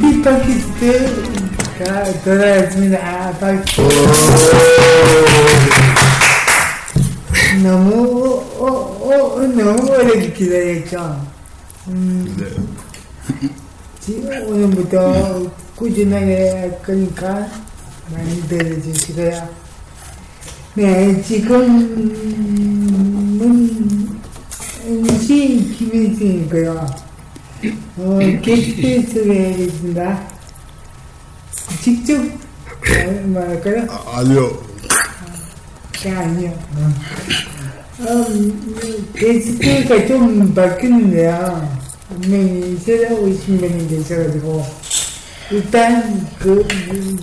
빅팟캐스트가 돌아왔습니다. 아, 어, 어, 어. 음. 네. 어, 게스트 소개하겠습니다. 직접 말- 말할까요? 아니요. 네, 아니요. 어. 음, 게스트가 좀 바뀌는데요. 분명히 새로 오신 분이 계셔가지고, 일단 그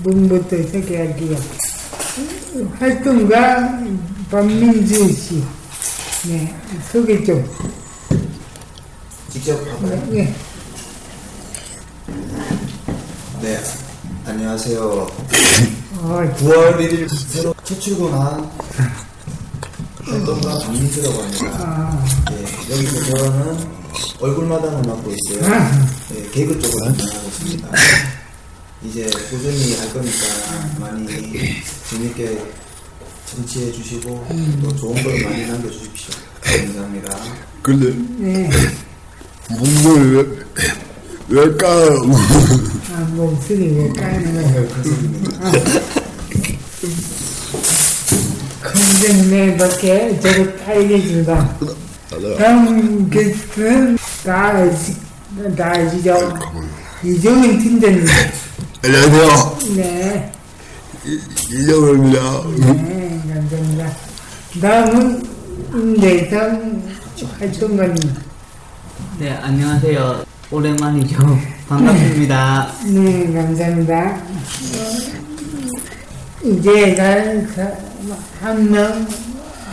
분부터 소개할게요. 활동가 박민주 씨. 네, 소개 좀. 직접 할까요? 네. 네. 안녕하세요. 어, 9월 1일 새로 첫 출근한 활동가 박민수라고 합니다. 아, 네, 여기서 저는 얼굴마당을 맡고 있고요. 네, 개그 쪽으로 담당하고 있습니다. 이제 꾸준히 할 거니까 많이 재밌게 청취해 주시고 또 좋은 걸 많이 남겨 주십시오. 감사합니다. 근데 네. 왜, 왜 까요? 아, 왜 까는 거예요? 컨셉내밖에 저를 알겠습니다. 다음 게스트는 다, 아시, 다 아시죠? 이종현 팀장님. 안녕하세요. 네, 이정우입니다. 네, 감사합니다. 다음은 임대성 활동가님. 네, 안녕하세요. 오랜만이죠. 반갑습니다. 네, 감사합니다. 어, 이제 한 명,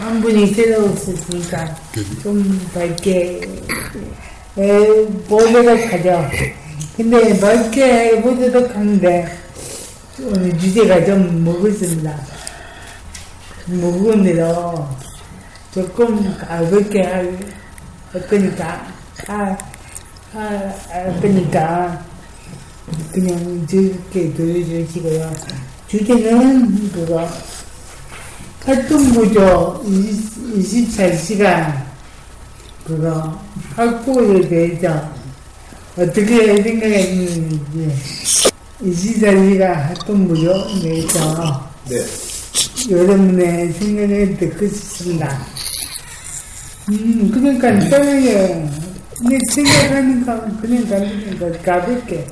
한 분이 새로 오셨으니까 좀 밝게 에, 보도록 하죠. 근데 밝게 보도록 하는데 오늘 주제가 좀 무겁습니다. 무거운데도 조금 가볍게 할, 할 거니까, 아, 아, 할 거니까 그냥 즐겁게 들어주시고요. 주제는 그거 활동부조 24시간 그거 확보에 대해서 어떻게 생각했는지 24시간 활동부조 내에서 네. 여러분의 생각을 듣고 싶습니다. 음, 그냥 간단하게, 그냥 생각하니까, 그냥 간단하게, 가볍게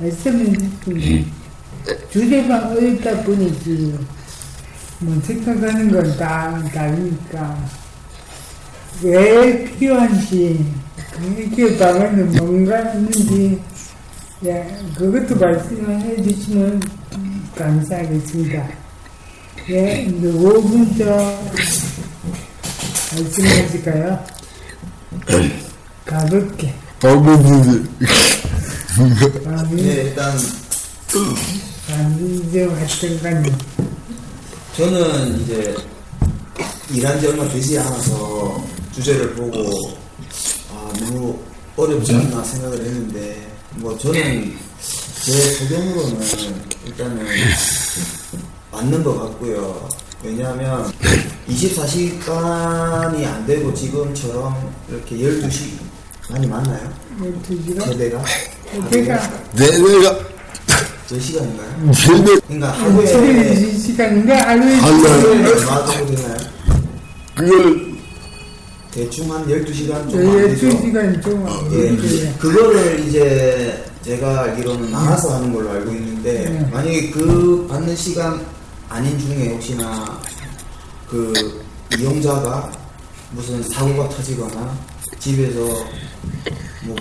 말씀을 듣는데, 주제가 어렵다 보니지, 뭐, 생각하는 건 다 다르니까, 왜 필요한지, 그게 방안은 뭔가 있는지, 예, 그것도 말씀해 주시면 감사하겠습니다. 예, 누구 먼저 말씀하실까요? 가볍게. 박민수 아니, 네, 일단 반제 활동가님. 저는 이제 일한 지 얼마 되지 않아서 주제를 보고 아, 너무 어렵지 않나 생각을 했는데 뭐 저는 제 소견으로는 일단은 맞는 것 같고요. 왜냐하면 24시간이 안 되고 지금처럼 이렇게 12시 많이 맞나요? 12시간? 제대가? 제가, 내내가 제 시간인가요? 제대 그러니까 하루에 12시간인데, 하루에 하루에 하루에 얼마 정도 되나요? 그걸 대충 한 12시간 좀 예, 안 되죠. 12시간 좀 예, 예. 그거를 이제 제가 알기로는 나눠서 하는 걸로 알고 있는데 네. 만약에 그 받는 시간 아닌 중에 혹시나 그 이용자가 무슨 사고가 터지거나 집에서 뭐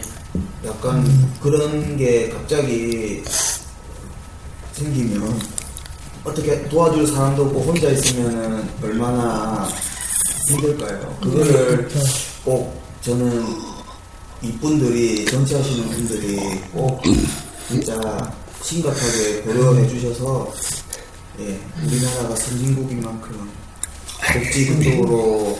약간 그런 게 갑자기 생기면 어떻게 도와줄 사람도 없고 혼자 있으면은 얼마나 힘들까요? 그거를 꼭 저는 이분들이 정치하시는 분들이 꼭 진짜 심각하게 고려해 주셔서 예, 우리나라가 선진국인 만큼 복지 그쪽으로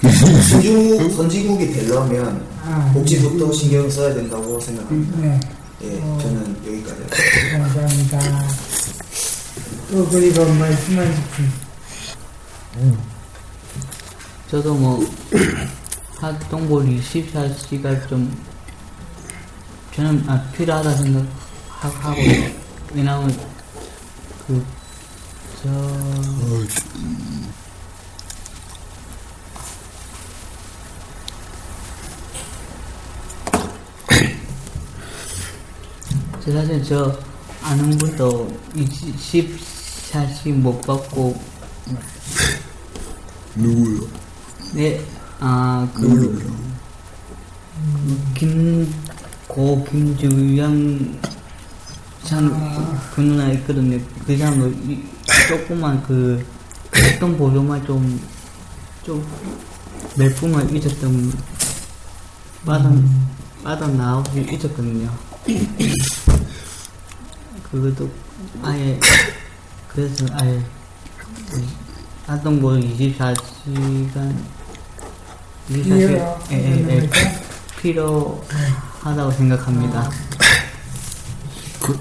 선진국, 선진국이 되려면 아, 복지부터 신경 써야 된다고 생각합니다. 네, 예, 저는 여기까지 할게요. 감사합니다. 또 그리고 말씀하신 저도 뭐 활동볼 24시간 좀 저는 아, 필요하다 생각하고요. 왜냐하면 그저 저 사실 저 아는 분도 24시 못 받고 누구요? 네, 아, 그, 누구요? 김, 고, 김주영, 참, 그 누나 있거든요. 그 사람도 이- 조금만 그, 어떤 보조만 좀, 좀, 몇 분만 잊었던, 빠져, 빠져나오고 잊었거든요. 그것도 아예, 그래서 아예, 활동보 24시간, 24시간, 예, 예, 예, 필요하다고 생각합니다. 그,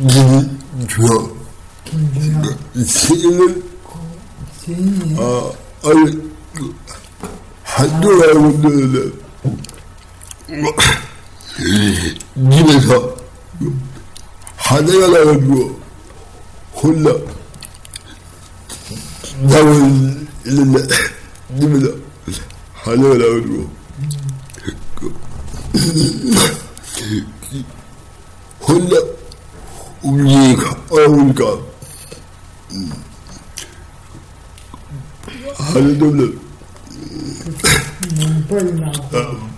이름이 주요. 김준영 그, 지금은, 지인이 아, 아니, 그, 한줄 알고 있는데, 집에서, 하나가 나가지고, 혼자, 나고 있는데, 집에서, 하나가 나가지고, 혼자 움직이니까 어려우니까 음. 하늘도 없는 몸빨이 나오고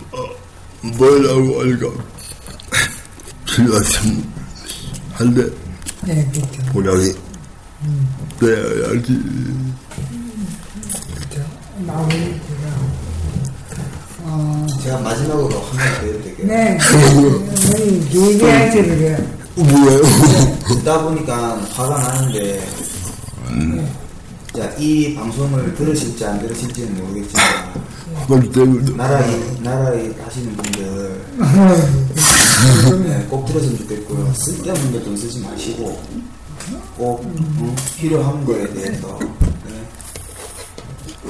뭐라고 하니까 필요하신 한데 네, 그렇죠. 보람이. 돼야지. 그렇죠. 나오고 제가 어, 제가 마지막으로 한 가지 더 해도 될게요. 네, 어머니 길게 하셔도 돼요. 뭐예요? 듣다 보니까 화가 나는데. 자, 이 방송을 들으실지 안 들으실지는 모르겠지만 말 때문에 나라에 나라에 하시는 분들 네, 꼭 들었으면 좋겠고요. 쓸데없는 것좀 쓰지 마시고 꼭 어, 필요한 거에 대해서 네.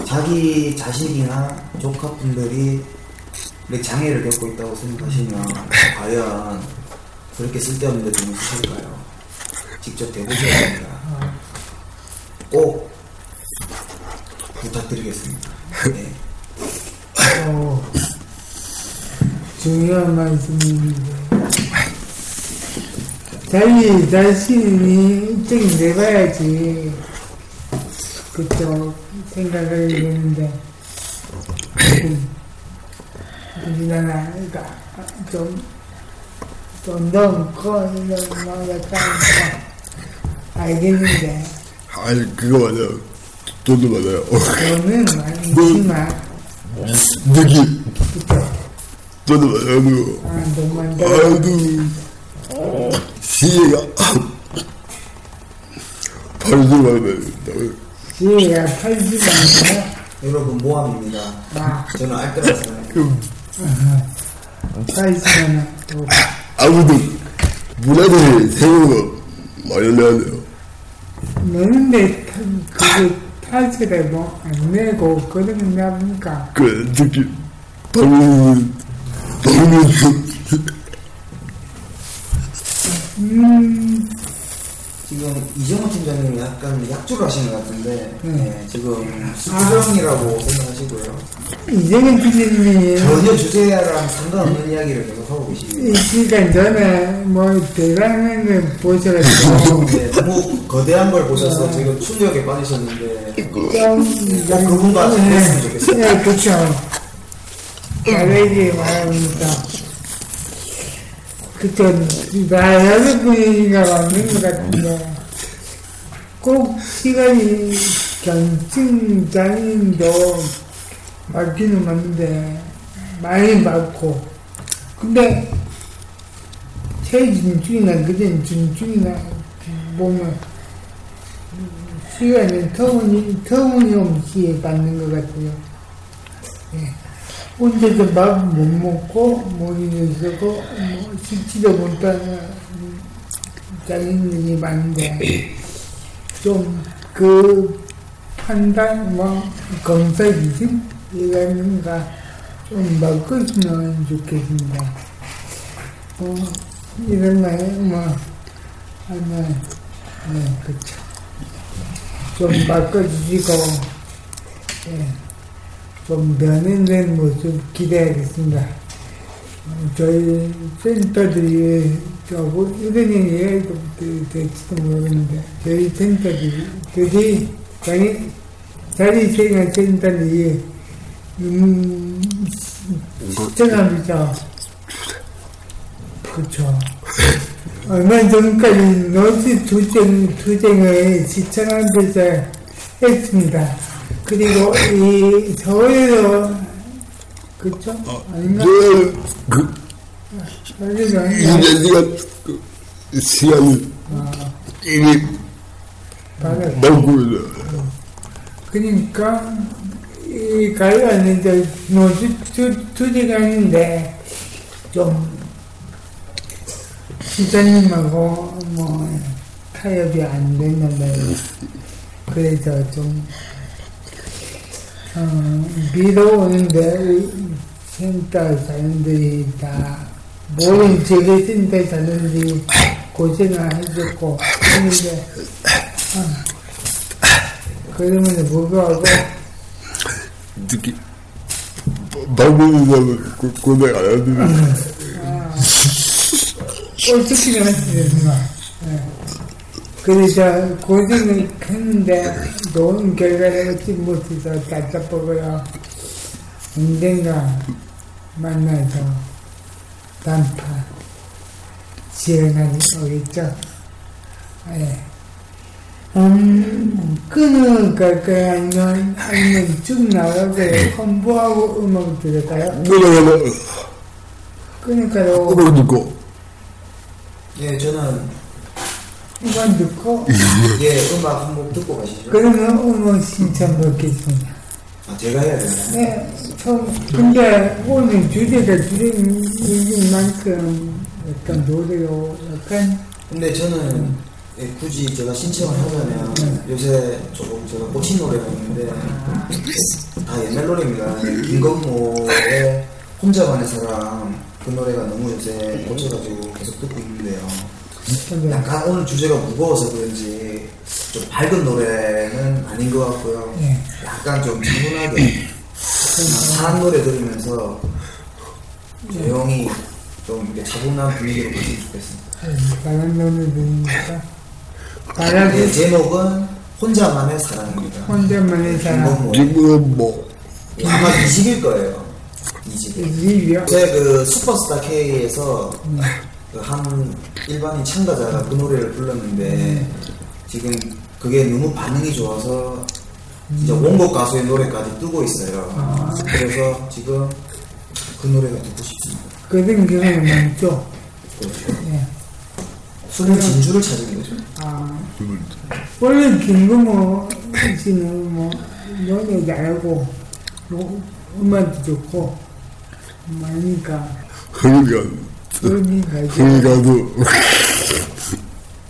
자기 자식이나 조카분들이 장애를 겪고 있다고 생각하시면 과연 그렇게 쓸데없는 데좀 쓰실까요? 직접 해보셔야 됩니다. 꼭 부탁드리겠습니다. 네. 어, 중요한 말씀인데 자기 자신이 입장이 내봐야지. 그쪽 생각을 조금 우리나라가 좀 좀더 커 약간 뭐 알겠는데. 아니 그거 맞아요. 돈도 맞아요. 저는 많지만 맞아요 아 너무 아이고. 시계가 바로 들어가면 지혜가 팔지만 여러분 모함입니다. 아. 저는 알뜰한 사람이에요. 팔지만 또. 아무도 문화들이 세우고 많이 내야 내는데 그거 탈세를 뭐안 내고 그러면 납니까? 그 느낌 방금 방금 음, 지금 이정호 팀장님이 약간 약주를 하시는 것 같은데 음. 네, 지금 수정이라고 생각하시고요. 이정현 PD님이 전혀 주제랑 상관없는 이야기를 계속 하고. 이 시간 전에 뭐 대단한 걸 보셔가지고 네, 너무 거대한 걸 보셔서 지금 충격에 빠지셨는데 그분과 좀 했으면 좋겠어요. 네, 그렇죠. 다르게 말합니다. 그쵸. 나 여섯 분이가 맞는 것 같은데 꼭 시간이 경증장님도 맞기는 맞는데 많이 맞고 근데 최진중이나 그전 진중이나 보면 시간을 터무니, 터무니없이 받는 것 같아요. 예. 혼자서 밥 못 먹고, 머리를 쓰고, 뭐, 식지도 못하는 장인들이 많은데, 좀, 그, 판단, 뭐, 검사 기준? 이거는가, 좀 바꿨으면 좋겠습니다. 뭐, 이런 말, 뭐, 하면, 네, 그쵸. 좀 바꿔주시고, 예, 좀 변화된 모습 기대하겠습니다. 어, 저희 센터들이, 저 뭐 이런 얘기가 될지도 모르겠는데, 저희 센터들이, 저희 자리, 자리 생활 센터들이, 음, 시청합니다. 그쵸. 얼마 전까지 노지 투쟁, 투쟁을 시청하면서 했습니다. 그리고 이 서울에서, 그쵸? 아닌가? 늘, 그, 서울에서 아닌가? 2시간, 그, 시간이 이미 받았 먹고 있어. 그러니까, 이 가요는 이제 노지 투, 투쟁하는데, 좀, 시장님하고 뭐, 타협이 안 됐는데, 그래서 좀, 어, 비도 오는데, 센터 사람들이 다, 모든 재계 센터 사람들이 고생을 해줬고, 했는데, 어, 그러면 불구하고, 특히, 먹으면서 고생 안 하는데. 꼴찌기는 했습니다. 예. 그래서 고생을 했는데 좋은 결과를 얻지 못해서 답답하고요. 언젠가 만나서 단판 시행하니 오겠죠. 예. 음, 끊어 갈까요? 아니면, 아니면 쭉 나가고요. 컴보하고 음악 들을까요? 그러면, 끊을까요? 음악 듣고, 예, 저는 음악 듣고, 예 음악 한곡 듣고 가시죠. 그러면 음악 신청 받겠습니다. 아, 제가 해야 되나요? 네, 처음, 근데 오늘 주제가 주제인 만큼 약간 노래요, 약간, 근데 저는 예, 굳이 제가 신청을 하자면 요새 조금 제가 꽂힌 노래가 있는데 다 옛날 노래입니다. 김건모의 혼자만의 사랑 그 노래가 너무 요새 꽂혀가지고 계속 듣고 있는데요. 약간 오늘 주제가 무거워서 그런지 좀 밝은 노래는 아닌 것 같고요. 예. 약간 좀 차분하게 사랑 노래 들으면서 조용히 좀 이렇게 차분한 분위기로 갔으면 좋겠습니다. 다른 노래들이니까, 네, 바라기 제목은 혼자만의 사랑입니다. 혼자만의 사랑, 김건모. 지금 뭐, 아마 20일 거예요. 20일. 리뷰, 제그 슈퍼스타 K에서 그한 일반인 참가자가 그 노래를 불렀는데 지금 그게 너무 반응이 좋아서 이제 원곡 가수의 노래까지 뜨고 있어요. 그래서 지금 그 노래가 듣고 싶습니다. 그런 경우는 많죠. 예. 숨은 진주를 찾은 거죠. 아, 원래 김금호 씨는 뭐, 노래 잘하고, 뭐, 음악도 좋고, 많으니까, 그러니까, 그러니 가죠. 그러니까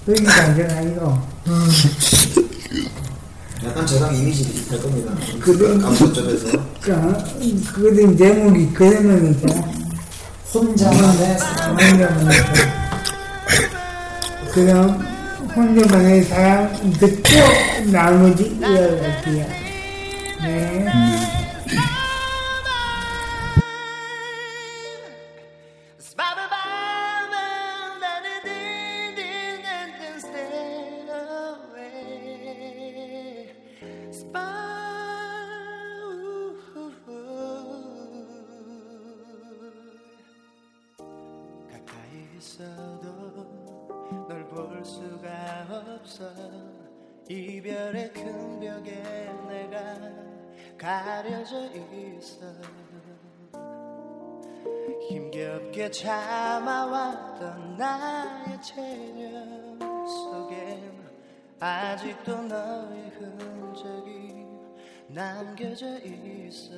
도, 그러니 가져가요. 약간 저랑 이미지 비슷할 겁니다. 그래. 감성 쪽에서 그러니까, 그런 제목이 그러면이죠. 혼자만의 사랑. 혼자만의 사랑. 그럼, 혼자만의 사랑 듣고 나머지 이어갈게요. 네. 가 힘겹게 참아왔던 나의 체력 속엔 아직도 너의 흔적이 남겨져 있어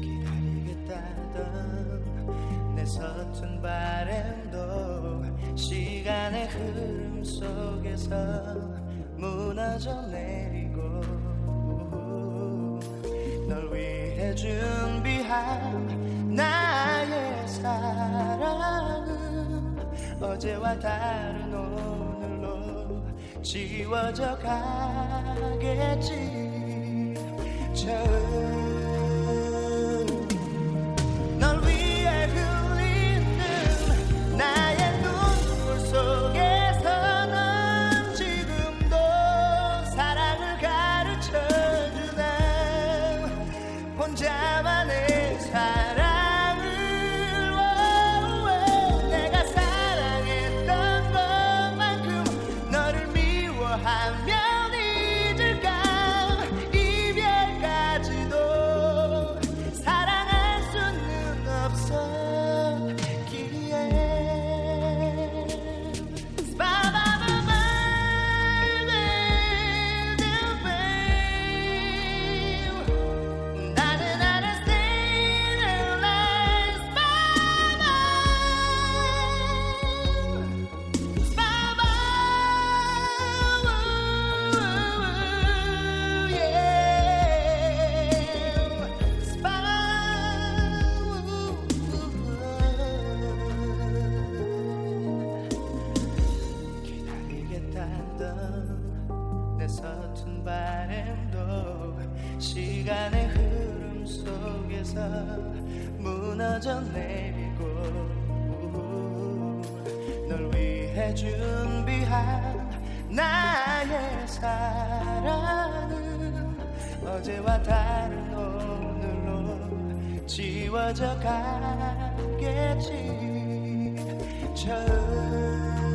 기다리겠다던 내 서툰 바램도 시간의 흐름 속에서 무너져 내리 준비한 나의 사랑은 어제와 다른 오늘로 지워져 가겠지. 처음 혼자만 시간의 흐름 속에서 무너져 내리고 널 위해 준비한 나의 사랑은 어제와 다른 오늘로 지워져 가겠지. 처음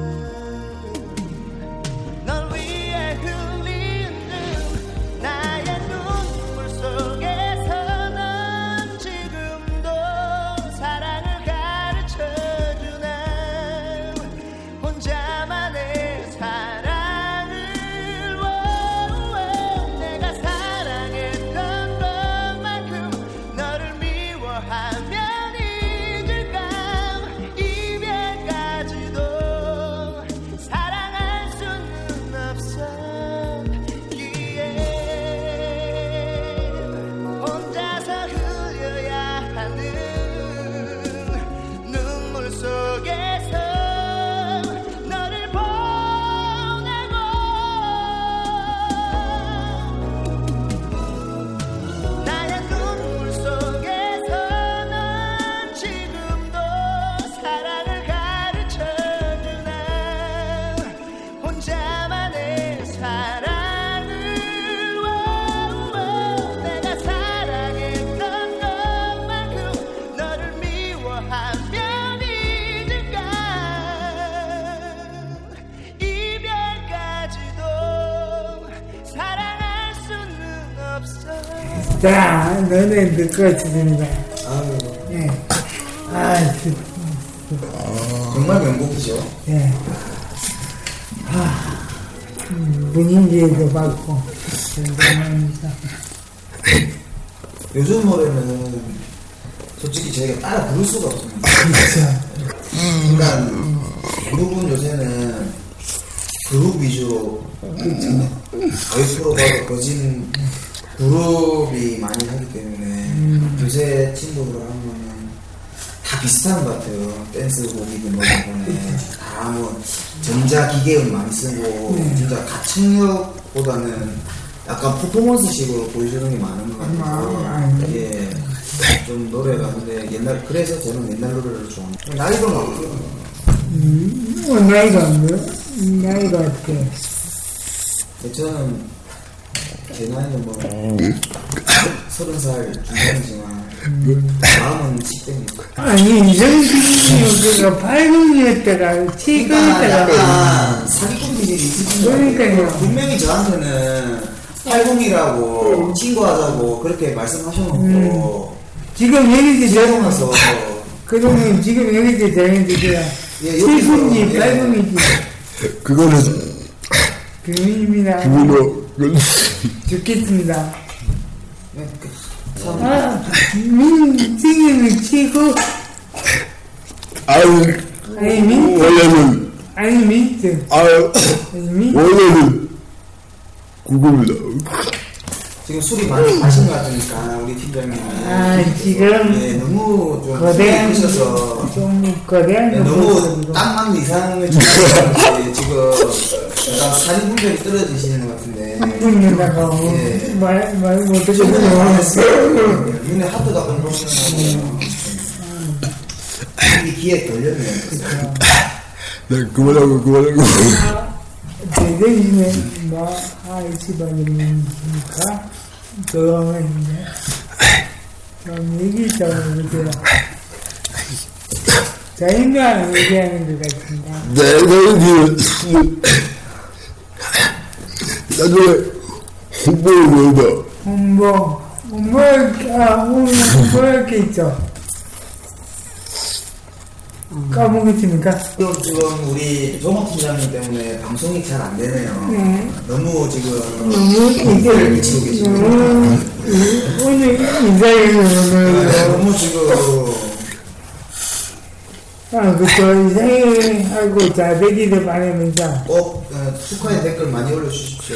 자, 너네 있습니다. 아유, 예. 아, 그, 정말 명곡이죠. 예. 아, 음, 문인지에도 받고, 대단합니다. 요즘 노래는 솔직히 저희가 따라 부를 수가 없습니다. 그렇죠. 그러니까 대부분 요새는 그룹 위주로 거의 프로가 거진 그룹이 많이 하기 때문에 요새 친구들 하면은 다 비슷한 것 같아요. 댄스 곡이든 뭐든 다 뭐 전자 기계음 많이 쓰고 네. 진짜 가창력보다는 약간 퍼포먼스식으로 보여주는 게 많은 것 같아서 아, 아, 예. 좀 노래가 근데 옛날 그래서 저는 옛날 노래를 좋아해요. 나이가 막 음, 어, 나이가 뭐? 나이가 어때? 저는 제 나이는 뭐 서른 살 중반이지만 마음은 식대입니다. 아니, 이성진이 그가 팔공이었다가 칠공이었다가 약간 사기꾼 기질이 있으신. 그러니까요. 분명히 저한테는 80이라고 친구하자고 그렇게 말씀하셔놓고 지금 여기서 지금 저는 나서 그러면 지금 여기서 정해주세요. 예, 여기서, 칠공이 예. 팔공이지. 그거는 비밀입니다. 그걸로 듣겠습니다. 네, 아, 민증을 치고, 아유 아니, 민, 원래는 아니, 민증. 아유 아니, 민, 원래는 그겁니다. 지금 술이 많이 마신 것 같으니까 우리 팀장님이 아, 지금 예, 너무 좀 거대한, 드셔서 좀 거대한 네, 거 너무 보고 땅만 이상을 지금 약간 살인 분별이 떨어지시는 것 같은데 분에다가 예. 말, 말 조금 들어왔어요. 눈에 하트가 뻥뻥하고 이 귀에 걸렸네요. 네 그만하고 그만하고 대대이네, 뭐, 아이치 바님이니까, 조용했네. 좀 얘기 좀 해주세요. 자인과 얘기하는 것 같습니다. 네 너희들 나중에 홍보를 위해서 홍보, 홍보, 아, 홍보할 게 있죠. 까먹었습니까? 지금, 지금 우리 조모 팀장님 때문에 방송이 잘 안 되네요. 네. 너무 지금 너무 이게, 미치고 계시네요. 오늘 인사해서 네, 너무 지금 아, 그쵸. 이상하고 자배기를 바라면서, 꼭 어, 축하의 댓글 많이 올려주십시오.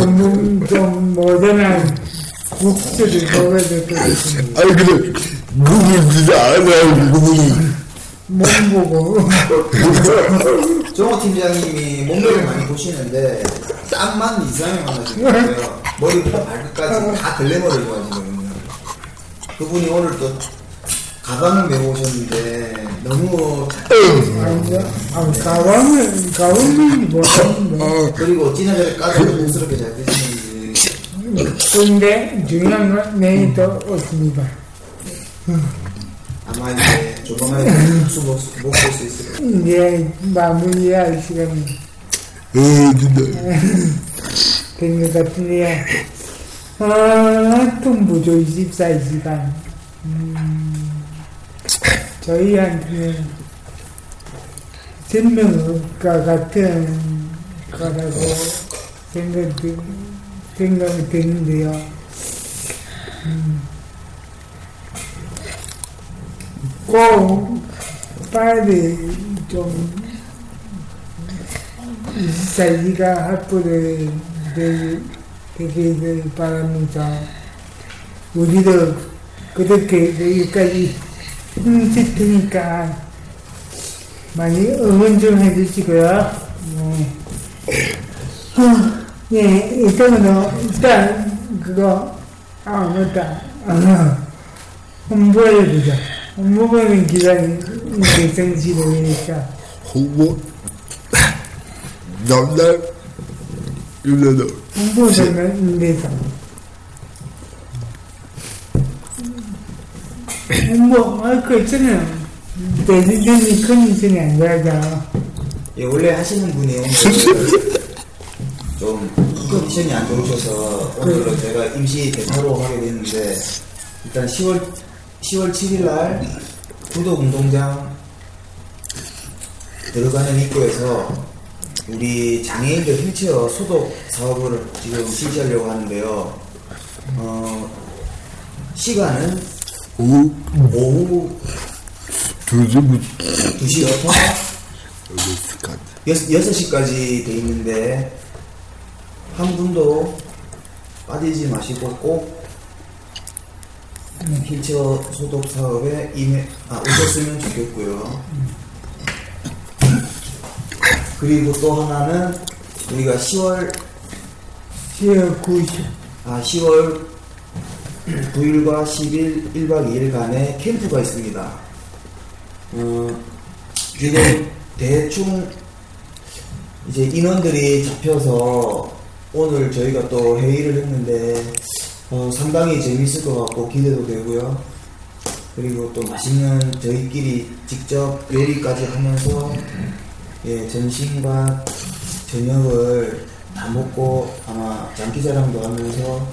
좀, 좀 모던한 국수를 먹어야 될것 같습니다. 아니 근데 누굴 진짜 알아요 누굴 몸 보고. 정호 팀장님이 몸매를 많이 보시는데 땀만 이상하게 많아지고요. 머리부터 발끝까지 다 글래머를 좋아하시거든요. 그분이 오늘 또 가방을 메고 오셨는데 너무 아, 가방을, 가방이 뭐하는데. 그리고 지난번에 까다로 쑥스럽게 잘 드시는지 근데 중요한 건 내일 또 없습니다. 아마 이제 조만간에 국수 못볼 수 있을 거예요. 이제 마무리할 시간이 에 진짜 된것 같은데요. 아, 통부조 24시간. 음, 저희한테는 설명과 같은 거라고 생각, 생각이 드는데요. 음, 꼭 빨리 좀 24시간 확보를 되- 되기를 바라면서 우리도 그렇게 여기까지 힘들 테니까 많이 응원 좀 해주시고요. 네. 어, 예, 이따가는 일단 그거 아 맞다. 아, 홍보해주자. 홍보하는 기간이 위해서 홍보 남날 유나도 홍보되는 데서 홍 보 할거 있잖아요. 대리점이 컨디션이 안 좋아서 예, 원래 하시는 분이 오늘 좀 컨디션이 안 좋으셔서 오늘은 제가 임시 대타로 하게 됐는데 일단 10월 10월 7일 날 구독 운동장 들어가는 입구에서 우리 장애인들 휠체어 소독 사업을 지금 실시하려고 하는데요. 어, 시간은 오후 오후. 두 시부터 2시부터 6시까지 돼 있는데 한 분도 빠지지 마시고 꼭 휠체어 소독 사업에 임해 아, 오셨으면 좋겠고요. 그리고 또 하나는 우리가 10월 10월 9일 아 10월 9일과 10일 1박 2일간의 캠프가 있습니다. 어, 지금 대충 이제 인원들이 잡혀서 오늘 저희가 또 회의를 했는데 어, 상당히 재밌을 것 같고 기대도 되고요. 그리고 또 맛있는 저희끼리 직접 요리까지 하면서 예, 점심과 저녁을 다 먹고 아마 장기자랑도 하면서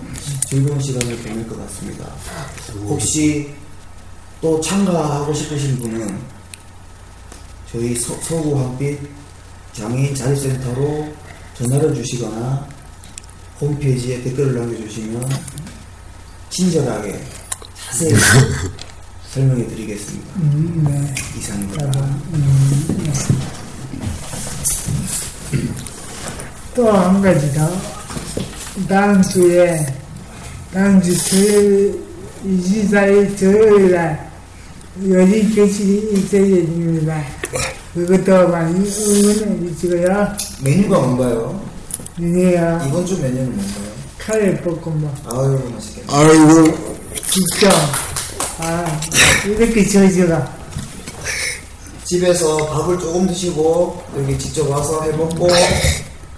즐거운 시간을 보낼 것 같습니다. 혹시 또 참가하고 싶으신 분은 저희 서, 서구 한빛 장애인 자립센터로 전화를 주시거나 홈페이지에 댓글을 남겨주시면 친절하게 자세히 설명해 드리겠습니다. 음, 네. 이상입니다. 음, 또한 가지 더. 다음 주에, 다음 주 토요일, 24일 토요일 날, 요리 교실이 있어야 됩니다. 그것도 많이 응원해 주시고요. 메뉴가 뭔가요? 니네가 이번 주 메뉴는 뭔가요? 카레 볶음밥. 아유 맛있겠네. 아이고, 진짜, 아, 이렇게 저저가. 집에서 밥을 조금 드시고 여기 직접 와서 해 먹고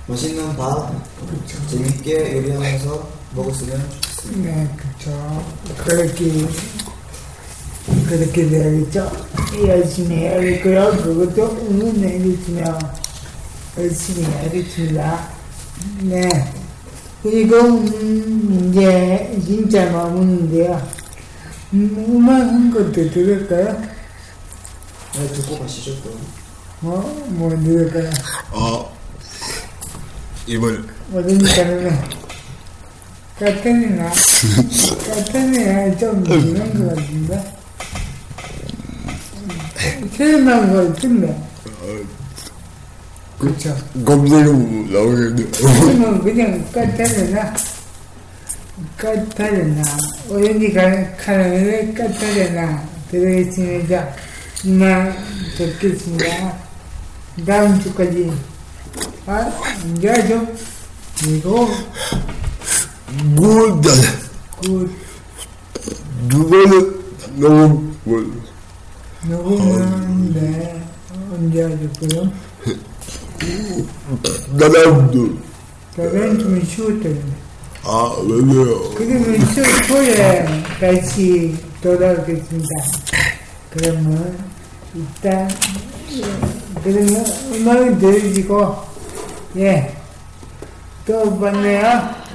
맛있는 밥 재밌게 요리하면서 먹었으면 좋겠습니다. 네, 그렇죠. 그렇게 그렇게 되겠죠. 열심히 해야겠고요. 그것도 응원해 주시면 열심히 하겠습니다. 네. 그리고 음, 이제 진짜 마무리인데요. 음, 음악 한 것도 들을까요? 네, 듣고 가시죠 또. 뭐, 뭐 들을까요? 아, 이번, 어디니까는 카타니나 카타니나 좀 이런 것 같은데? 세만 거 같은데 그렇죠 검색은 나오겠네. 그러면 그냥 카타니나? 카타리나? 어디 가는 카타리나? 들어있습니다 이만 듣겠습니다. 다음 주까지. 아 이제 하죠. 이거 무엇다. 그 누가는 너무 뭘. 녹음은 네 언제 하셨고요 나랑도. 다른 좀 쉬었더니 아, 왜요? 그러면 수- 토요일에 다시 돌아오겠습니다 그러면 일단 예, 그러면 음악을 들으시고 예 또 봤네요